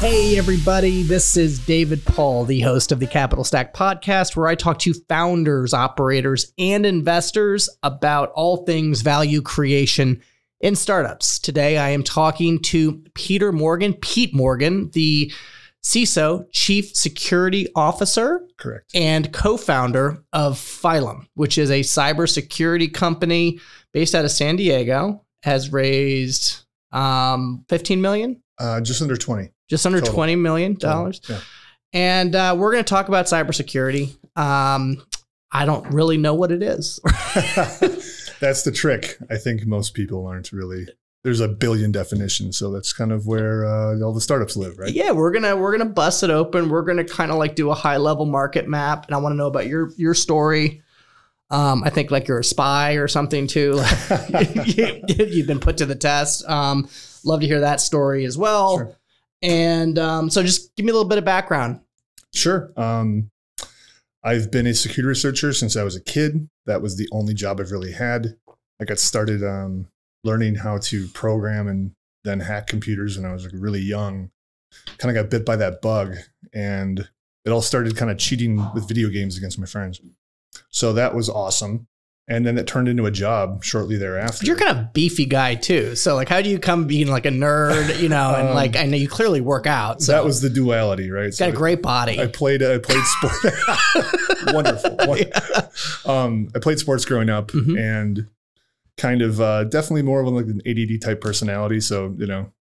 Hey, everybody, this is David Paul, the host of the Capital Stack podcast, where I talk to founders, operators, and investors about all things value creation in startups. Today, I am talking to Peter Morgan, Pete Morgan, the CISO, Chief Security Officer, correct, and co-founder of Phylum, which is a cybersecurity company based out of San Diego, has raised um, 15 million, uh, just under 20 just under Total. $20 million. Yeah. And uh, we're going to talk about cybersecurity. Um, I don't really know what it is. that's the trick. I think most people aren't really. There's a billion definitions, so that's kind of where uh, all the startups live, right? Yeah, we're gonna we're gonna bust it open. We're gonna kind of like do a high level market map, and I want to know about your your story. Um, I think like you're a spy or something too. you, have been put to the test. Um, love to hear that story as well. Sure. And um, so just give me a little bit of background. Sure. Um, I've been a security researcher since I was a kid. That was the only job I've really had. I got started um, learning how to program and then hack computers when I was really young. Kind of got bit by that bug, and it all started kind of cheating with video games against my friends. So that was awesome and then it turned into a job shortly thereafter. You're kind of beefy guy too, so like, how do you come being like a nerd, you know, and um, like I know you clearly work out. So that was the duality, right? So got a great body. I played, I played sport. Wonderful. Yeah. Um, I played sports growing up, mm-hmm. and kind of uh, definitely more of like an ADD type personality. So you know,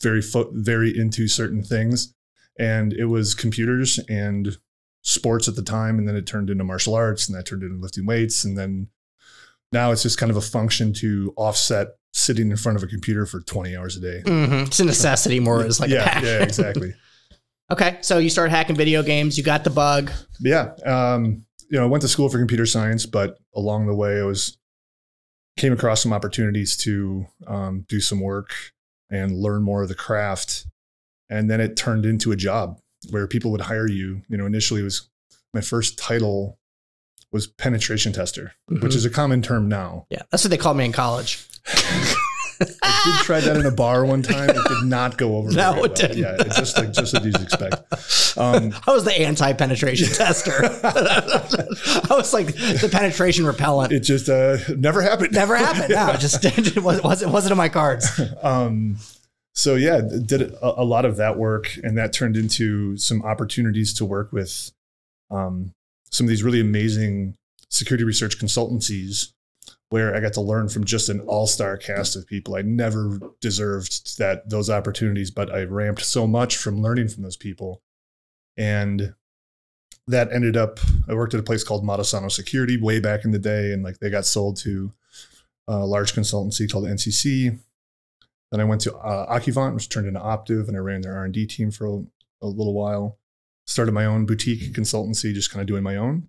very fo- very into certain things, and it was computers and sports at the time and then it turned into martial arts and that turned into lifting weights and then now it's just kind of a function to offset sitting in front of a computer for 20 hours a day. Mm-hmm. It's a necessity more as like yeah, yeah, exactly. okay, so you started hacking video games. You got the bug. Yeah, um, you know, I went to school for computer science, but along the way, I was came across some opportunities to um, do some work and learn more of the craft, and then it turned into a job where people would hire you. You know, initially it was my first title was penetration tester, mm-hmm. which is a common term now. Yeah, that's what they called me in college. I did try that in a bar one time. It did not go over. No, it well. didn't. Yeah, it's just like just as you'd expect. Um, I was the anti-penetration tester. I was like the penetration repellent. It just uh, never happened. Never happened. No, it just it wasn't wasn't in my cards. Um, so yeah, did a, a, lot of that work, and that turned into some opportunities to work with um, some of these really amazing security research consultancies where I got to learn from just an all-star cast of people. I never deserved that those opportunities, but I ramped so much from learning from those people. And that ended up I worked at a place called Matasano Security way back in the day and like they got sold to a large consultancy called NCC. Then I went to uh, which turned into Optiv, and I ran their R&D team for a, a little while started my own boutique consultancy, just kind of doing my own.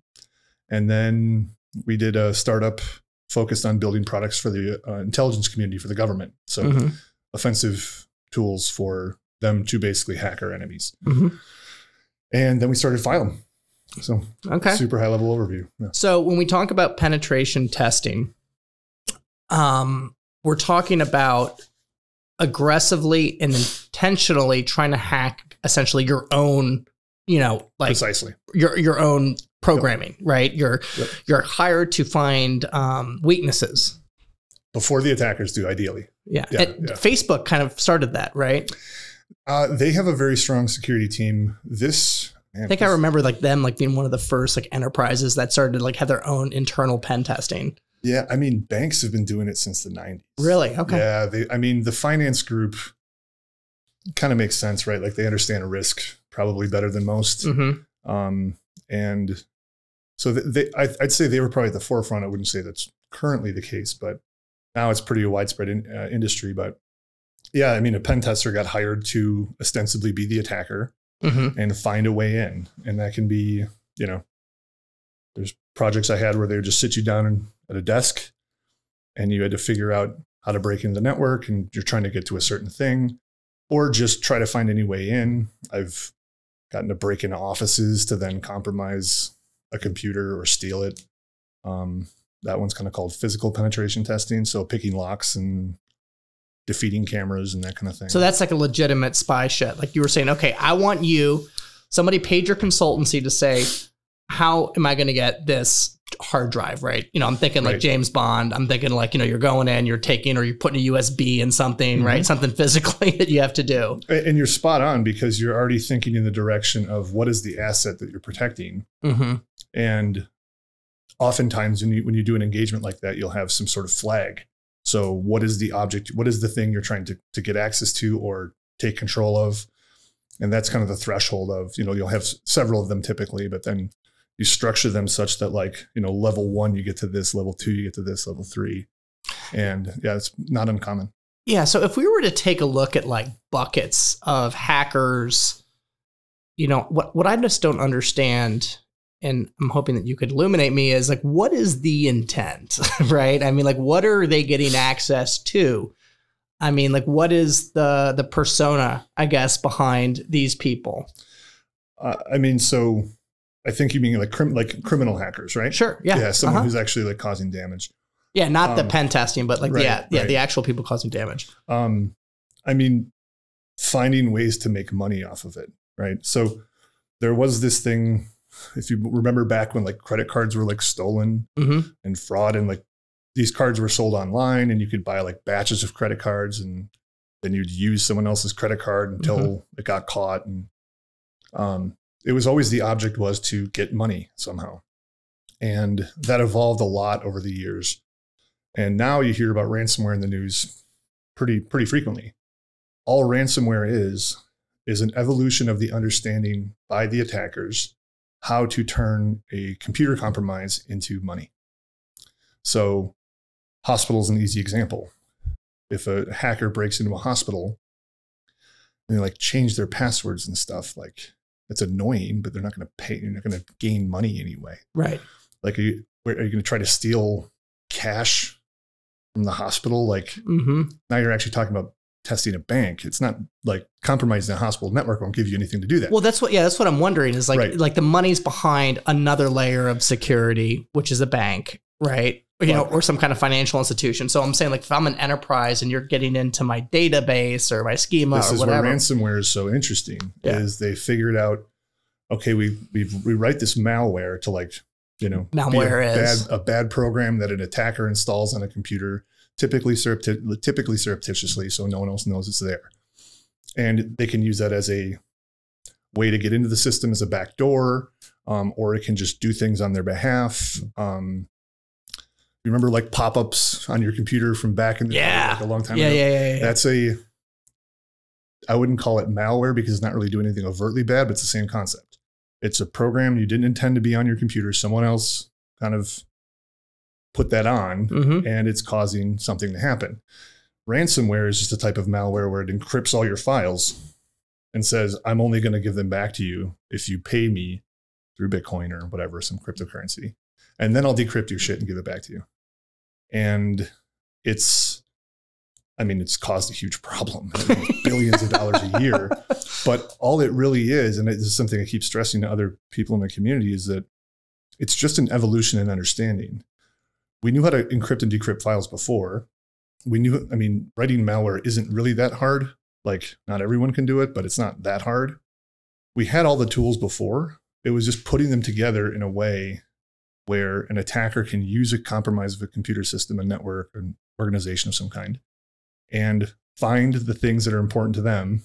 And then we did a startup focused on building products for the uh, intelligence community for the government. So mm-hmm. offensive tools for them to basically hack our enemies. Mm-hmm. And then we started Phylum. So okay. super high level overview. Yeah. So when we talk about penetration testing, um, we're talking about aggressively and intentionally trying to hack essentially your own you know, like precisely your your own programming, yep. right? You're yep. you're hired to find um, weaknesses before the attackers do, ideally. Yeah, yeah, yeah. Facebook kind of started that, right? Uh, they have a very strong security team. This Man, I think I remember like them like being one of the first like enterprises that started to like have their own internal pen testing. Yeah, I mean banks have been doing it since the 90s. Really? Okay. Yeah, they I mean the finance group kind of makes sense, right? Like they understand risk probably better than most. Mm-hmm. Um, and so they, I, would say they were probably at the forefront. I wouldn't say that's currently the case, but now it's pretty widespread in, uh, industry. But yeah, I mean, a pen tester got hired to ostensibly be the attacker Mm-hmm. and find a way in. And that can be, you know, there's projects I had where they would just sit you down at a desk and you had to figure out how to break into the network and you're trying to get to a certain thing or just try to find any way in. I've gotten to break into offices to then compromise a computer or steal it. Um, that one's kind of called physical penetration testing. So picking locks and defeating cameras and that kind of thing. So that's like a legitimate spy shit. Like you were saying, okay, I want you. Somebody paid your consultancy to say, how am I going to get this hard drive? Right. You know, I'm thinking like James Bond. I'm thinking like you know, you're going in, you're taking, or you're putting a USB in something, Mhm. right? Something physically that you have to do. And you're spot on because you're already thinking in the direction of what is the asset that you're protecting. Mm-hmm. And oftentimes when you when you do an engagement like that, you'll have some sort of flag. So what is the object? What is the thing you're trying to, to get access to or take control of? And that's kind of the threshold of, you know, you'll have several of them typically, but then you structure them such that like, you know, level one, you get to this, level two, you get to this, level three. And yeah, it's not uncommon. Yeah. So if we were to take a look at like buckets of hackers, you know, what, what I just don't understand, and I'm hoping that you could illuminate me, is like, what is the intent, right? I mean, like, what are they getting access to? I mean, like, what is the the persona, I guess, behind these people? Uh, I mean, so I think you mean like crim- like criminal hackers, right? Sure. Yeah. Yeah, someone uh-huh. who's actually like causing damage. yeah, not the um, pen testing, but like, right, yeah, yeah, right. the actual people causing damage. Um, I mean, finding ways to make money off of it, right? So there was this thing, if you remember back when like credit cards were like stolen Mm-hmm. and fraud, and like these cards were sold online, and you could buy like batches of credit cards, and then you'd use someone else's credit card until Mm-hmm. it got caught, and um, it was always the object was to get money somehow, and that evolved a lot over the years. And now you hear about ransomware in the news pretty pretty frequently. All ransomware is is an evolution of the understanding by the attackers how to turn a computer compromise into money. So, hospital is an easy example. If a hacker breaks into a hospital and they like change their passwords and stuff, like it's annoying, but they're not going to pay. You're not going to gain money anyway. Right. Like, are you, are you going to try to steal cash from the hospital? Like, Mm-hmm. now you're actually talking about testing a bank. It's not like compromising the hospital network won't give you anything to do that. Well, that's what. Yeah, that's what I'm wondering. Is like Right. like the money's behind another layer of security, which is a bank, right? You know, or some kind of financial institution. So I'm saying, like, if I'm an enterprise and you're getting into my database or my schema this or is whatever, where ransomware is so interesting. Yeah. Is they figured out, okay, we we we write this malware to like, you know, Malware a is- bad, a bad program that an attacker installs on a computer, typically surrepti- typically surreptitiously, so no one else knows it's there, and they can use that as a way to get into the system as a backdoor, um, or it can just do things on their behalf. Um, you remember like pop-ups on your computer from back in the Yeah. like a long time yeah, ago? yeah, yeah, yeah. That's a I wouldn't call it malware because it's not really doing anything overtly bad, but it's the same concept. It's a program you didn't intend to be on your computer. Someone else kind of put that on Mhm. and it's causing something to happen. Ransomware is just a type of malware where it encrypts all your files and says, I'm only going to give them back to you if you pay me through Bitcoin or whatever, some cryptocurrency. And then I'll decrypt your shit and give it back to you. And it's, I mean, it's caused a huge problem, billions of dollars a year. But all it really is, and this is something I keep stressing to other people in my community, is that it's just an evolution in understanding. We knew how to encrypt and decrypt files before. We knew, I mean, writing malware isn't really that hard. Like, not everyone can do it, but it's not that hard. We had all the tools before. It was just putting them together in a way where an attacker can use a compromise of a computer system, a network, an organization of some kind, and find the things that are important to them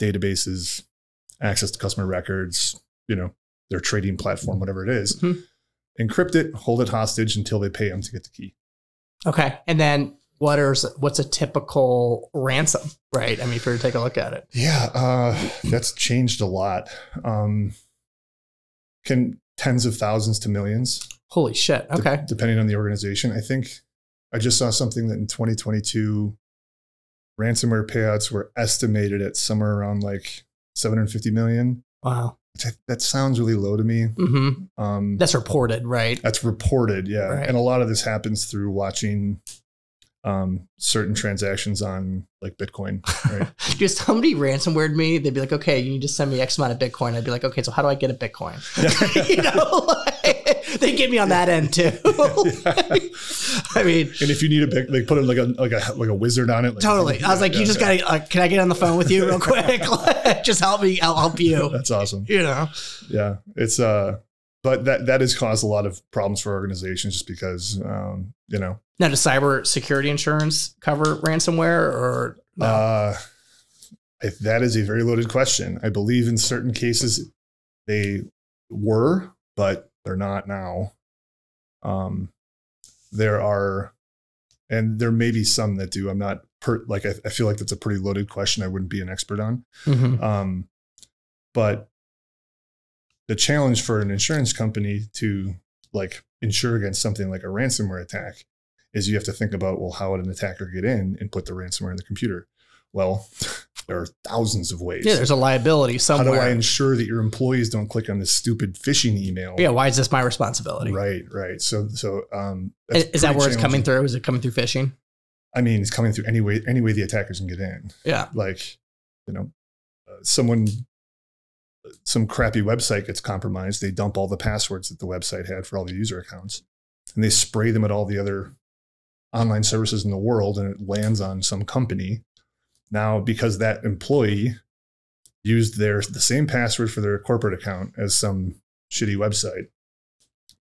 databases, access to customer records, you know, their trading platform, whatever it is, Mhm. encrypt it, hold it hostage until they pay them to get the key. Okay, and then what are what's a typical ransom? Right. I mean, for you to take a look at it. Yeah, uh, that's changed a lot. Um, can tens of thousands to millions, Holy shit. de- Okay. depending on the organization. I think I just saw something that in 2022, ransomware payouts were estimated at somewhere around like 750 million. Wow. That sounds really low to me. hmm Um, That's reported, right? that's reported, yeah. Right. And a lot of this happens through watching um, certain transactions on like Bitcoin. Right? If somebody ransomwared me, they'd be like, okay, you need to send me X amount of Bitcoin. I'd be like, okay, so how do I get a Bitcoin? you know, like, they get me on that end too. I mean, and if you need a big, like put it like a like a like a wizard on it. Like, totally. I was like, Yeah, you just yeah. gotta, uh, can I get on the phone with you real quick? Just help me. I'll help you. That's awesome. You know? Yeah, it's uh, but that that has caused a lot of problems for organizations just because um, you know Now, does cyber security insurance cover ransomware or no? Uh, I- that is a very loaded question. I believe in certain cases they were, but they're not now. Um, there are, and there may be some that do. I'm not per, like I, I feel like that's a pretty loaded question. I wouldn't be an expert on. Mhm. Um, but the challenge for an insurance company to like insure against something like a ransomware attack is you have to think about well how would an attacker get in and put the ransomware in the computer well there are thousands of ways yeah, there's a liability somewhere. how do i ensure that your employees don't click on this stupid phishing email yeah, why is this my responsibility? right right so so um Is, that where it's coming through? Is it coming through phishing? i mean it's coming through any way any way the attackers can get in Yeah. like you know uh, someone some crappy website gets compromised they dump all the passwords that the website had for all the user accounts and they spray them at all the other online services in the world and it lands on some company. Now because that employee used their the same password for their corporate account as some shitty website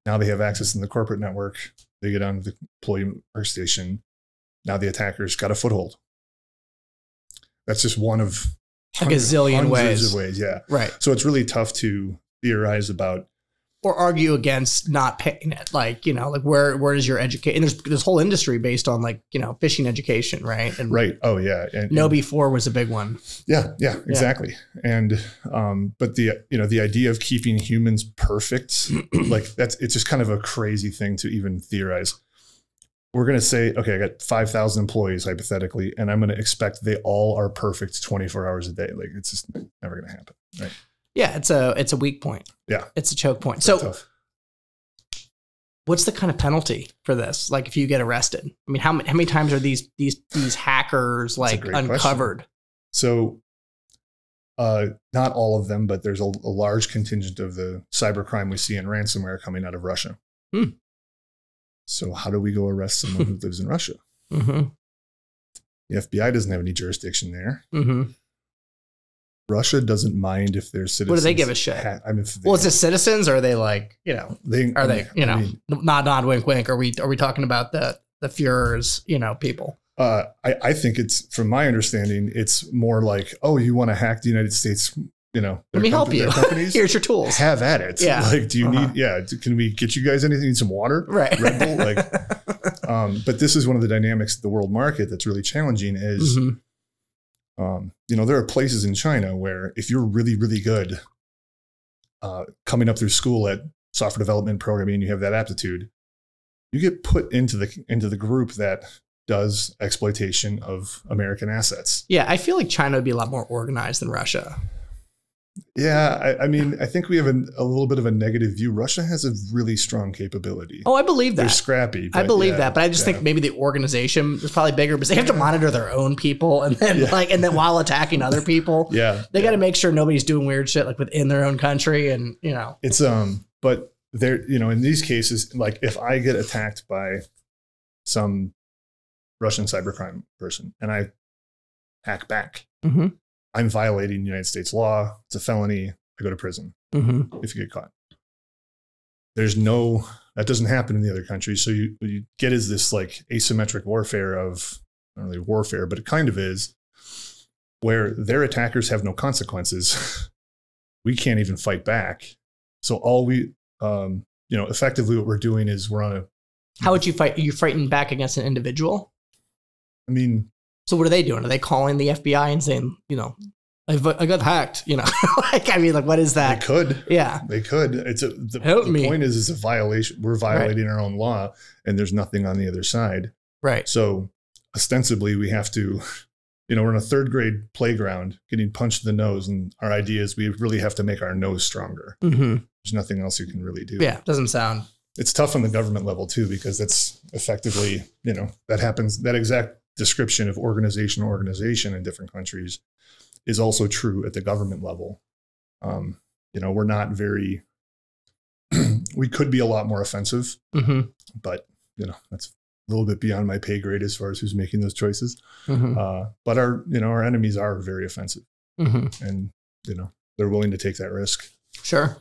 now they have access in the corporate network they get onto the employee workstation now the attackers got a foothold. That's just one of a zillion hundreds ways. of ways yeah Right. so it's really tough to theorize about Or argue against not paying it. Like, you know, like where where does your education? And there's this whole industry based on like, you know, phishing education, right? And right oh yeah and, KnowBe4 was a big one. yeah yeah exactly and um but the you know the idea of keeping humans perfect like that's it's just kind of a crazy thing to even theorize we're going to say okay i got 5000 employees hypothetically and i'm going to expect they all are perfect 24 hours a day like it's just never going to happen right Yeah, it's a it's a weak point. Yeah. It's a choke point. Very So tough. what's the kind of penalty for this? Like if you get arrested? I mean, how many how many times are these these these hackers like great question. uncovered? So, uh, not all of them, but there's a, a large contingent of the cybercrime we see in ransomware coming out of Russia. Hmm. So, how do we go arrest someone who lives in Russia? Mm-hmm. The FBI doesn't have any jurisdiction there. Mm-hmm. Russia doesn't mind if their citizens. What do they give a shit? ha- I mean, Well, is it citizens or are they like, you know, they are I they, mean- you I know, mean, nod nod wink wink? Are we are we talking about the the Fuhrer's, you know, people? uh, I, I think it's from my understanding, it's more like, oh, you want to hack the United States, you know, Let me help you. Here's your tools. have at it. Yeah. Like, do you Uh-huh. need, yeah, can we get you guys anything? Need some water? Right. Red Bull, like, Um, but this is one of the dynamics of the world market that's really challenging is, Mhm. um, you know, there are places in China where if you're really, really good uh, coming up through school at software development programming, you have that aptitude, you get put into the into the group that does exploitation of American assets. Yeah, I feel like China would be a lot more organized than Russia. Yeah, I, I mean, I think we have a, a little bit of a negative view. Russia has a really strong capability. Oh, I believe that. They're scrappy. I believe yeah, that, but I just yeah. think maybe the organization is probably bigger because they have to monitor their own people, and then Yeah. like, and then while attacking other people, yeah, they got to make sure nobody's doing weird shit like within their own country, and you know, It's um, but there, you know, in these cases, like if I get attacked by some Russian cybercrime person and I hack back, Mhm. I'm violating United States law. It's a felony. I go to prison mm-hmm. if you get caught. There's no that doesn't happen in the other countries. So you what you get is this like asymmetric warfare of not really warfare, but it kind of is, where their attackers have no consequences. we can't even fight back. So all we um, you know, effectively what we're doing is we're on a how would you fight? Are you fighting back against an individual? I mean, So what are they doing? Are they calling the FBI and saying, you know, I, I got hacked? You know, like I mean, like what is that? they could. Yeah, They could. It's a the, Help the me. point is it's a violation. We're violating our own law and there's nothing on the other side. right. So ostensibly, we have to you know, we're in a third grade playground getting punched in the nose, and our idea is we really have to make our nose stronger. Mm-hmm. There's nothing else you can really do. Yeah, doesn't sound. It's tough on the government level too, because that's effectively, you know, that happens. That exact description of organization organization in different countries is also true at the government level. Um, you know, we're not very. we could be a lot more offensive, Mm-hmm. but you know that's a little bit beyond my pay grade as far as who's making those choices. Mm-hmm. Uh, but our, you know, our enemies are very offensive, Mm-hmm. and you know they're willing to take that risk. Sure.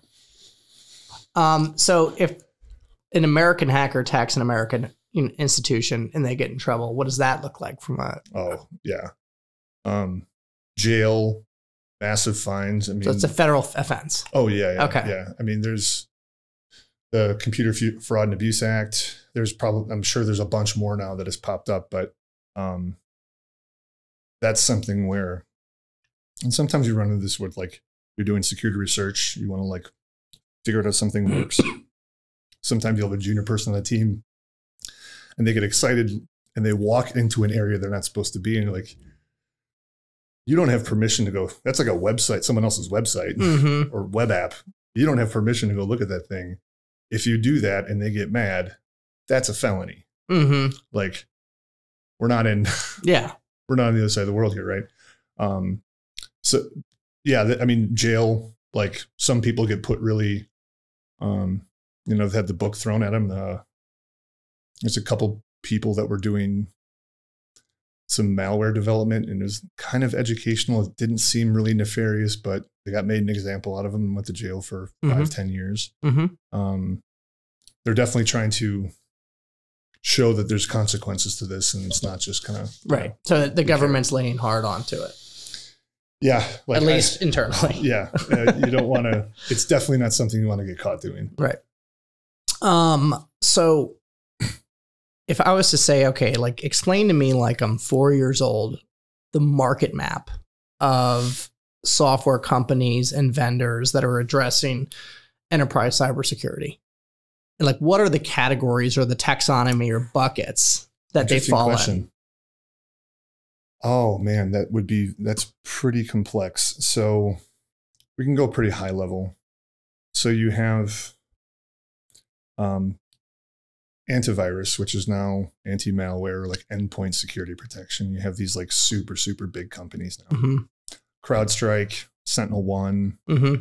Um, so if an American hacker attacks an American institution and they get in trouble, what does that look like from a? Oh yeah, um, jail, massive fines. I mean, So it's a federal offense. oh yeah, yeah, Okay. yeah. I mean, there's the Computer Fraud and Abuse Act. There's probably, I'm sure there's a bunch more now that has popped up, but um, that's something where, and sometimes you run into this with like you're doing security research, you want to like figure out how something works. sometimes you'll have a junior person on the team, and they get excited and they walk into an area they're not supposed to be, and you're like, you don't have permission to go. That's like a website, someone else's website Mm-hmm. or web app. You don't have permission to go look at that thing. If you do that and they get mad, that's a felony. Mm-hmm. Like we're not in Yeah. we're not on the other side of the world here, right? Um, so yeah, I mean, jail. Like some people get put really, um, you know, they've had the book thrown at them. Uh, there's a couple people that were doing some malware development, and it was kind of educational. It didn't seem really nefarious, but they got made an example out of them and went to jail for five, ten years. Mm-hmm. Um, they're definitely trying to show that there's consequences to this, and it's not just kind of Right. So the government's laying hard onto it, Yeah, like at I- least internally. yeah, uh, you don't want to. It's definitely not something you want to get caught doing. Right. Um, so if I was to say, okay, like explain to me like I'm four years old, the market map of software companies and vendors that are addressing enterprise cybersecurity. And like what are the categories or the taxonomy or buckets that they fall in? question. Oh man, that would be that's pretty complex. So we can go pretty high level. So you have um, antivirus, which is now anti-malware, like endpoint security protection. You have these like super super big companies now. hmm CrowdStrike, Sentinel One. hmm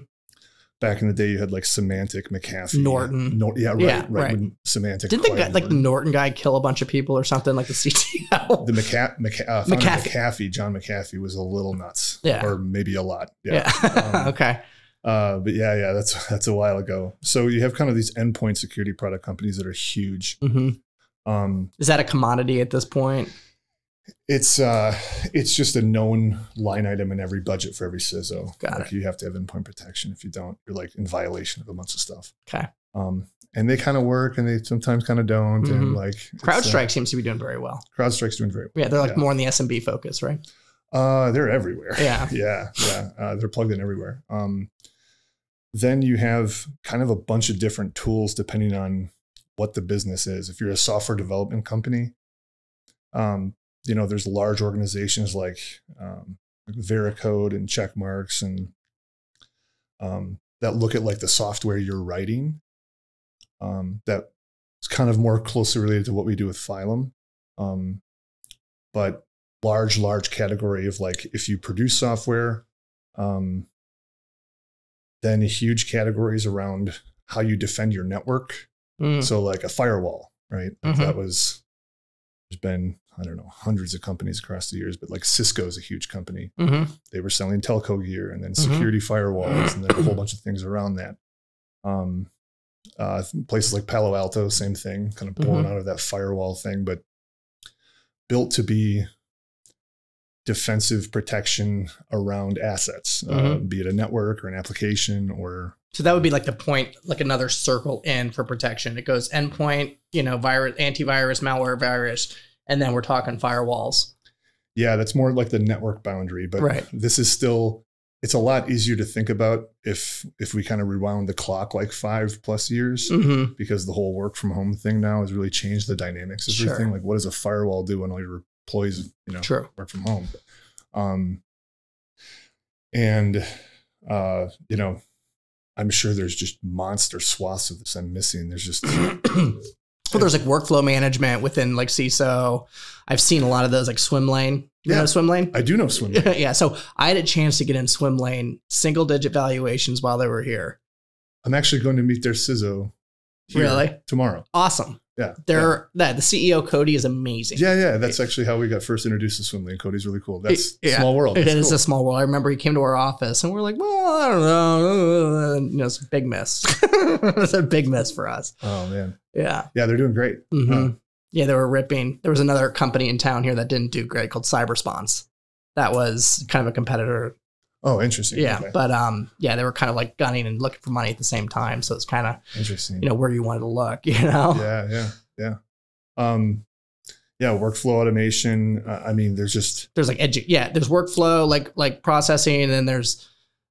Back in the day, you had like Symantec, McAfee, Norton. Nor- yeah, right, Yeah, right. right. Symantec. Didn't the guy, like the Norton. Norton guy kill a bunch of people or something like the CTO? the McCa- McCa- uh, McAfee. McAfee, John McAfee, was a little nuts, Yeah. or maybe a lot. Yeah. yeah. Um, okay. Uh, but yeah, yeah, that's that's a while ago. So you have kind of these endpoint security product companies that are huge. hmm Um, Is that a commodity at this point? it's uh, it's just a known line item in every budget for every CISO. Got like it. You have to have endpoint protection. If you don't, you're like in violation of a bunch of stuff. Okay. Um, and they kind of work, and they sometimes kind of don't. Mhm. And like it's, uh, CrowdStrike seems to be doing very well. CrowdStrike's doing very well. Yeah, they're like Yeah. more in the SMB focus, right? Uh, they're everywhere. Yeah. yeah, yeah. Uh, they're plugged in everywhere. Um, then you have kind of a bunch of different tools depending on what the business is. If you're a software development company, um, you know, there's large organizations like um, Veracode and Checkmarx and um, that look at like the software you're writing. Um, that is kind of more closely related to what we do with Phylum. Um, but large, large category of like if you produce software, um, then huge categories around how you defend your network. Mm. So like a firewall, right? Like Mhm. That was there's been I don't know hundreds of companies across the years, but like Cisco is a huge company. hmm They were selling telco gear and then Mhm. security firewalls and then a whole bunch of things around that. Um, uh, places like Palo Alto, same thing, kind of born out of that firewall thing, but built to be defensive protection around assets, uh, be it a network or an application or So that would be like the point, like another circle in for protection. It goes endpoint, you know, virus, antivirus, malware, virus, and then we're talking firewalls. Yeah, that's more like the network boundary, but Right. this is still it's a lot easier to think about if if we kind of rewound the clock like 5 plus years Mm-hmm. because the whole work from home thing now has really changed the dynamics of Sure. everything. Like what does a firewall do when all your employees, you know, True. work from home? Um, and uh, you know, I'm sure there's just monster swaths of this I'm missing. There's just Well, there's like workflow management within like CISO. I've seen a lot of those like Swimlane. You Yeah. know Swimlane? I do know swim. lane. yeah. So I had a chance to get in Swimlane, single digit valuations while they were here. I'm actually going to meet their CISO Really? tomorrow. Awesome. Yeah. They're that the CEO Cody is amazing. Yeah, yeah. That's actually how we got first introduced to Swimlane. Cody's really cool. That's Yeah. small world. It That's is cool. a small world. I remember he came to our office and we're like, well, I don't know. You know, it's a big mess. it's a big mess for us. oh man. Yeah. Yeah, they're doing great. hmm Huh. Yeah, they were ripping. There was another company in town here that didn't do great called Cybersponse. That was kind of a competitor. Oh, interesting. Yeah, Okay. but um, yeah, they were kind of like gunning and looking for money at the same time. So it's kind of interesting. you know where you wanted to look. You know. yeah, yeah, yeah. Um, yeah, workflow automation. Uh, I mean, there's just There's like edu- yeah, there's workflow like like processing, and then there's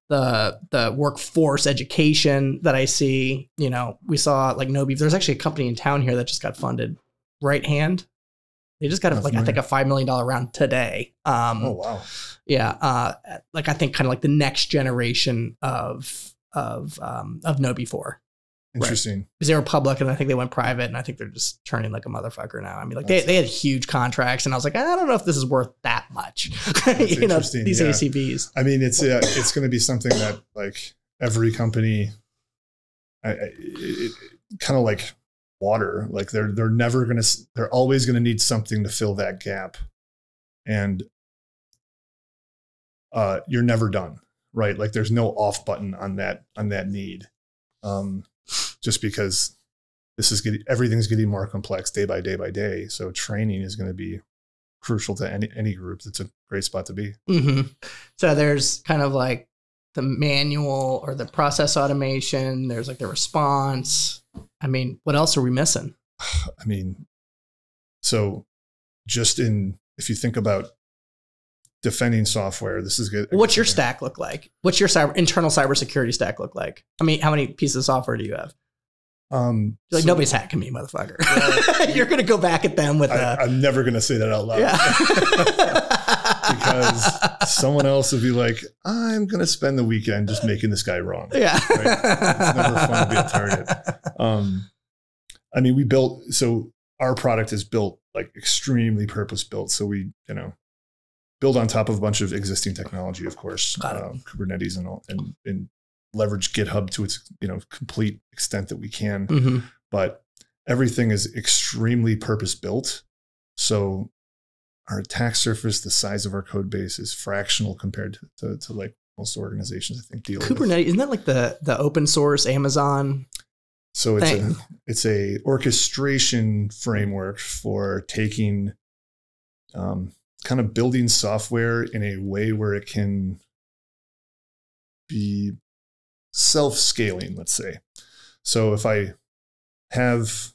the the workforce education that I see. You know, we saw like Nobi. There's actually a company in town here that just got funded. Right hand. They just got a, like I think a five million dollar round today. Um, oh wow. yeah uh like i think kind of like the next generation of of um of KnowBe4 Interesting. because they were public and i think they went private and i think they're just turning like a motherfucker now i mean like they, they had huge contracts and i was like i don't know if this is worth that much you know these yeah. acvs I mean, it's uh, it's going to be something that like every company, I, I, it, it, kind of like water. Like they're they're never to they're always to need something to fill that gap, and uh, you're never done, right? Like there's no off button on that on that need, um, just because this is getting everything's getting more complex day by day by day. So training is going to be crucial to any any group. It's a great spot to be. hmm so there's kind of like the manual or the process automation there's like the response. I mean what else are we missing? I mean, so just in if you think about defending software, this is good. what's your stack look like? What's your cyber internal cybersecurity stack look like? I mean how many pieces of software do you have? Um, Like so nobody's hacking me, motherfucker. You're gonna go back at them with I, a I'm never going to say that out loud. Yeah. because someone else would be like, "I'm going to spend the weekend just making this guy wrong." yeah, It's never fun to be a target. Um, I mean, we built so our product is built like extremely purpose built. So we, you know, build on top of a bunch of existing technology, of course, um, Kubernetes and all, and, and leverage GitHub to its you know complete extent that we can. Mhm. But everything is extremely purpose built. So our attack surface, the size of our code base is fractional compared to, to, to like most organizations, I think, deal with. Kubernetes isn't that like the the open source Amazon? So it's thing. a it's a orchestration framework for taking um, kind of building software in a way where it can be self-scaling, let's say. So if I have,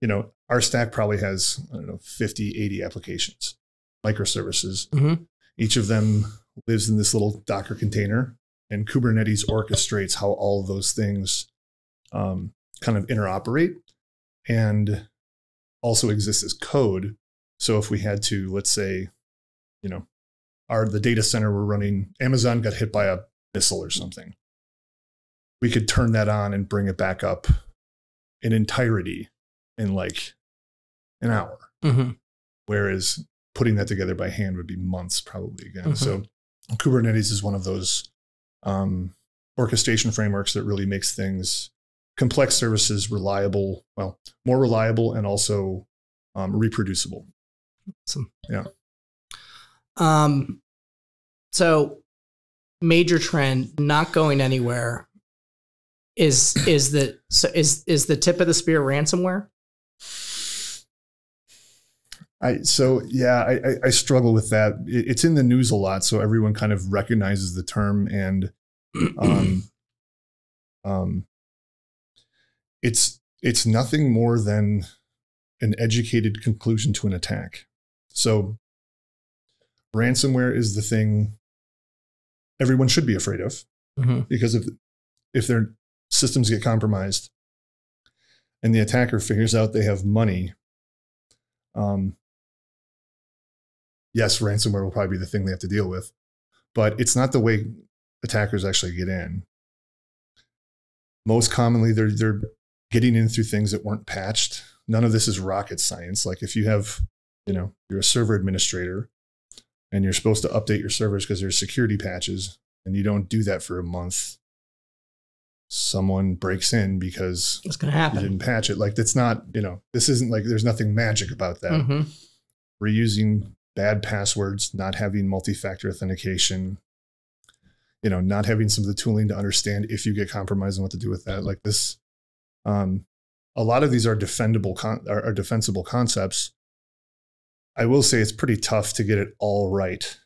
you know, our stack probably has, I don't know, 50, 80 applications, microservices. Mhm. Each of them lives in this little Docker container, and Kubernetes orchestrates how all of those things um, kind of interoperate and also exists as code. So if we had to, let's say, you know, our the data center we're running, Amazon got hit by a missile or something, we could turn that on and bring it back up in entirety in like an hour. Mhm. Whereas putting that together by hand would be months probably again. Mhm. So Kubernetes is one of those um, orchestration frameworks that really makes things complex services reliable, well, more reliable and also um, reproducible. Um, so major trend not going anywhere is is the so is is the tip of the spear ransomware? I so yeah, I, I, I struggle with that. It, it's in the news a lot, so everyone kind of recognizes the term, and um, um, it's it's nothing more than an educated conclusion to an attack. So ransomware is the thing everyone should be afraid of Mhm. because if if their systems get compromised and the attacker figures out they have money um, yes, ransomware will probably be the thing they have to deal with, but it's not the way attackers actually get in. Most commonly, they're they're getting in through things that weren't patched. None of this is rocket science. Like if you have, you know, you're a server administrator and you're supposed to update your servers because there's security patches and you don't do that for a month, someone breaks in because It's going to you happen. didn't patch it. Like that's not, you know, this isn't like there's nothing magic about that. Mhm. We're using bad passwords, not having multi-factor authentication, you know, not having some of the tooling to understand if you get compromised and what to do with that. Like this, um, a lot of these are defendable, con- are, are defensible concepts. I will say it's pretty tough to get it all right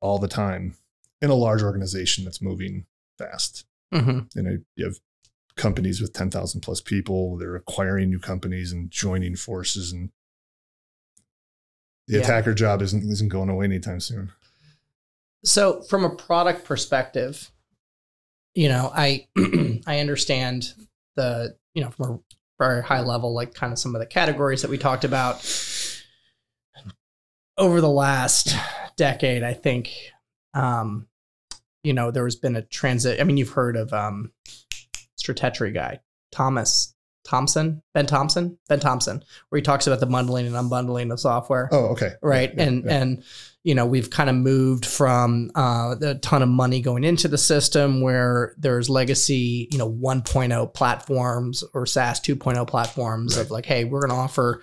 all the time in a large organization that's moving fast Mhm. you know you have companies with 10,000 plus people they're acquiring new companies and joining forces and the Yeah. attacker job isn't isn't going away anytime soon So, from a product perspective, you know, I I understand the you know from a very high level, like kind of some of the categories that we talked about over the last decade. I think, um, you know, there has been a transit. I mean, you've heard of um, Stratechery guy Thomas Thompson, Ben Thompson, Ben Thompson, where he talks about the bundling and unbundling of software. Oh okay. Right? Yeah, and yeah. and you know we've kind of moved from uh, a ton of money going into the system where there's legacy you know 1.0 platforms or SaaS 2.0 platforms of like hey we're going to offer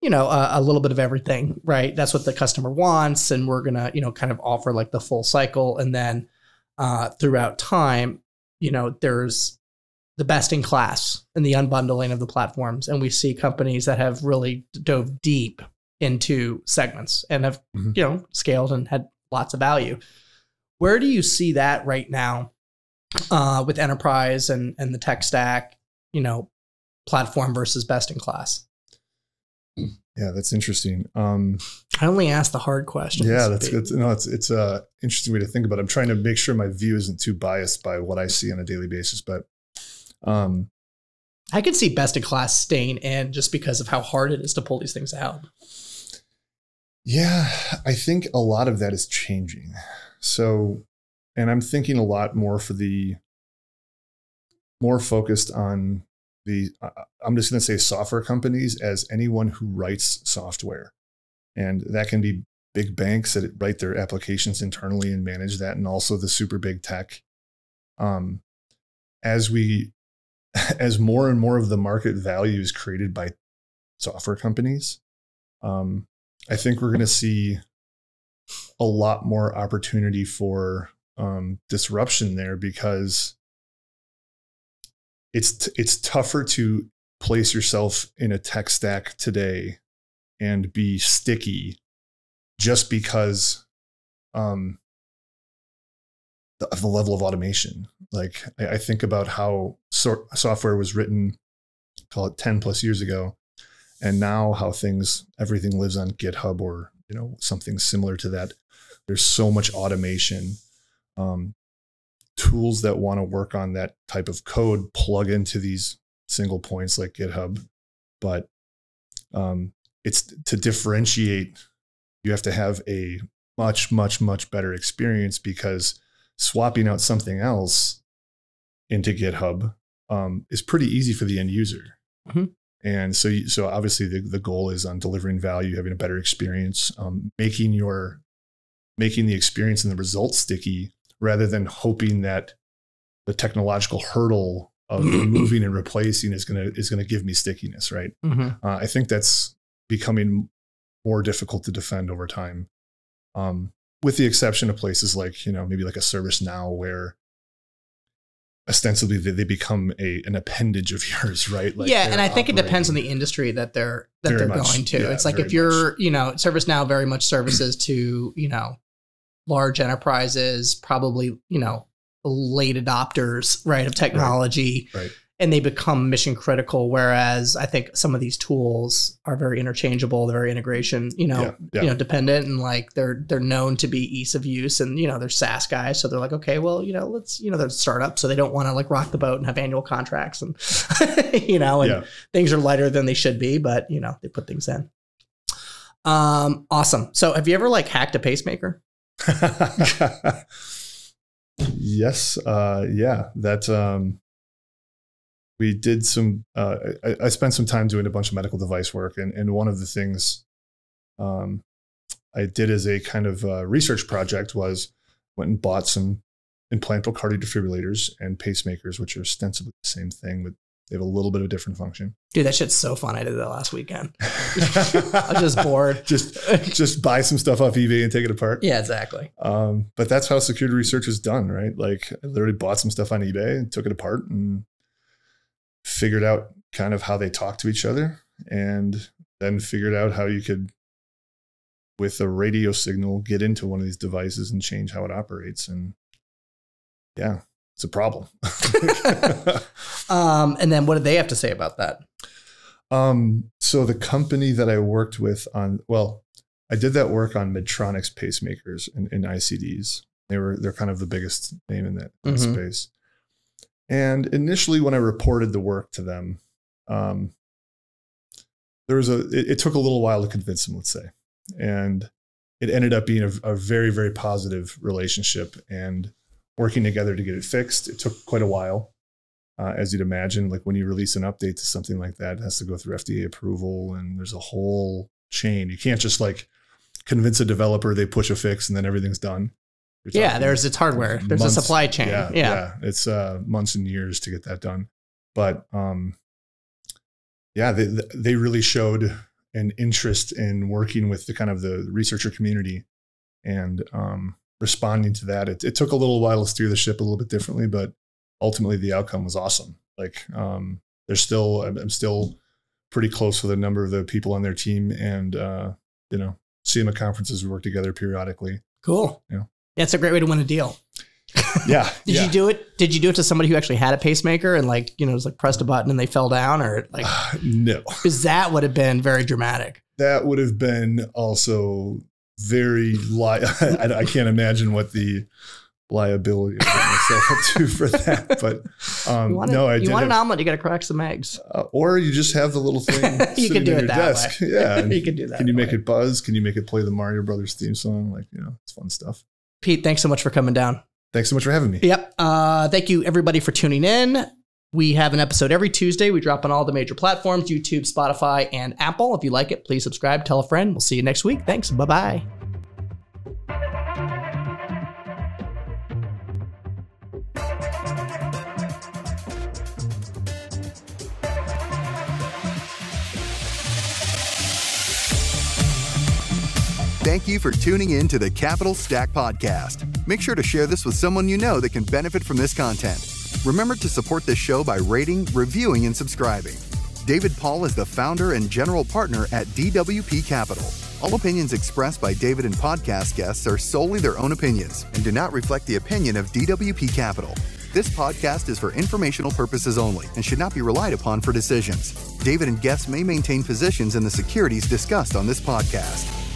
you know a, a little bit of everything right? That's what the customer wants and we're going to you know kind of offer like the full cycle. And then uh, throughout time you know there's the best in class in the unbundling of the platforms. And we see companies that have really dove deep into segments and have Mhm. you know scaled and had lots of value. Where do you see that right now uh, with enterprise and and the tech stack you know platform versus best in class? Yeah that's interesting. Um i only ask the hard questions. Yeah that's good no it's it's a interesting way to think about it. I'm trying to make sure my view isn't too biased by what i see on a daily basis but um i could see best in class staying in just because of how hard it is to pull these things out Yeah, I think a lot of that is changing. So, and I'm thinking a lot more for the more focused on the, I- I'm just going to say software companies as anyone who writes software. And that can be big banks that write their applications internally and manage that, and also the super big tech. Um, as we, as more and more of the market value is created by software companies, um, I think we're going to see a lot more opportunity for um, disruption there because it's t- it's tougher to place yourself in a tech stack today and be sticky just because um, the- the level of automation. Like I, I think about how so- software was written, call it ten plus years ago, and now how things everything lives on github or you know something similar to that. There's so much automation um, tools that want to work on that type of code plug into these single points like github but um, it's to differentiate you have to have a much much much better experience because swapping out something else into github um, is pretty easy for the end user and so, so obviously the, the goal is on delivering value, having a better experience, um, making your, making the experience and the results sticky rather than hoping that the technological hurdle of moving and replacing is going to, is going to give me stickiness. Right. Mm-hmm. Uh, I think that's becoming more difficult to defend over time. Um, with the exception of places like, you know, maybe like a ServiceNow where ostensibly they, they become a, an appendage of yours, right? Like yeah, and I think it depends on the industry that they're that they're much. going to. Yeah, it's like if you're, you know, ServiceNow very much services to, you know, large enterprises, probably, you know, late adopters, right, of technology. Right. And they become mission critical. Whereas I think some of these tools are very interchangeable, they're very integration, you know, Yeah, yeah. you know, dependent and like they're they're known to be ease of use and you know, they're SaaS guys. So they're like, okay, well, you know, let's, you know, they're startups, so they don't want to like rock the boat and have annual contracts and you know, and yeah. things are lighter than they should be, but you know, they put things in. Um, awesome. So, have you ever like hacked a pacemaker? yes. Uh, yeah. That um, we did some. Uh, I, I spent some time doing a bunch of medical device work, and and one of the things um, I did as a kind of uh, research project was went and bought some implantable cardiac defibrillators and pacemakers, which are ostensibly the same thing, but they have a little bit of a different function. Dude, that shit's so fun. I did that last weekend. I was just bored. just just buy some stuff off eBay and take it apart. Yeah, exactly. Um, but that's how security research is done, right? Like I literally bought some stuff on eBay and took it apart and figured out kind of how they talk to each other and then figured out how you could with a radio signal get into one of these devices and change how it operates. And yeah it's a problem. Um, and then what did they have to say about that? Um, so the company that i worked with on well i did that work on medtronic's pacemakers and, and icds they were they're kind of the biggest name in that Mhm. space and initially when i reported the work to them um, there was a it, it took a little while to convince them let's say. And it ended up being a, a very very positive relationship and working together to get it fixed. It took quite a while uh, as you'd imagine. Like when you release an update to something like that it has to go through fda approval and there's a whole chain. You can't just like convince a developer they push a fix and then everything's done yeah there's its hardware there's months. a supply chain yeah, yeah, yeah. It's uh, months and years to get that done. But um, yeah, they they really showed an interest in working with the kind of the researcher community and um, responding to that. It, it took a little while to steer the ship a little bit differently, but ultimately the outcome was awesome. Like um, there's still I'm, still pretty close with a number of the people on their team, and uh, you know, see them at conferences. We work together periodically. cool Yeah. That's a great way to win a deal Yeah. did yeah. you do it did you do it to somebody who actually had a pacemaker and like you know just like pressed a button and they fell down or like no. because that would have been very dramatic that would have been also very li- I, I can't imagine what the liability myself up to for that but um no i do. you did want have- an omelet you got to crack some eggs uh, or you just have the little thing you can do it your that desk way yeah you can do that can you make way. it buzz can you make it play the mario brothers theme song like you know it's fun stuff pete thanks so much for coming down thanks so much for having me Yep. Uh, thank you, everybody, for tuning in. We have an episode every Tuesday. We drop on all the major platforms YouTube, Spotify, and Apple. If you like it, please subscribe, tell a friend. We'll see you next week. Thanks. Bye bye. Thank you for tuning in to the Capital Stack Podcast. Make sure to share this with someone you know that can benefit from this content. Remember to support this show by rating, reviewing, and subscribing. David Paul is the founder and general partner at DWP Capital. All opinions expressed by David and podcast guests are solely their own opinions and do not reflect the opinion of DWP Capital. This podcast is for informational purposes only and should not be relied upon for decisions. David and guests may maintain positions in the securities discussed on this podcast.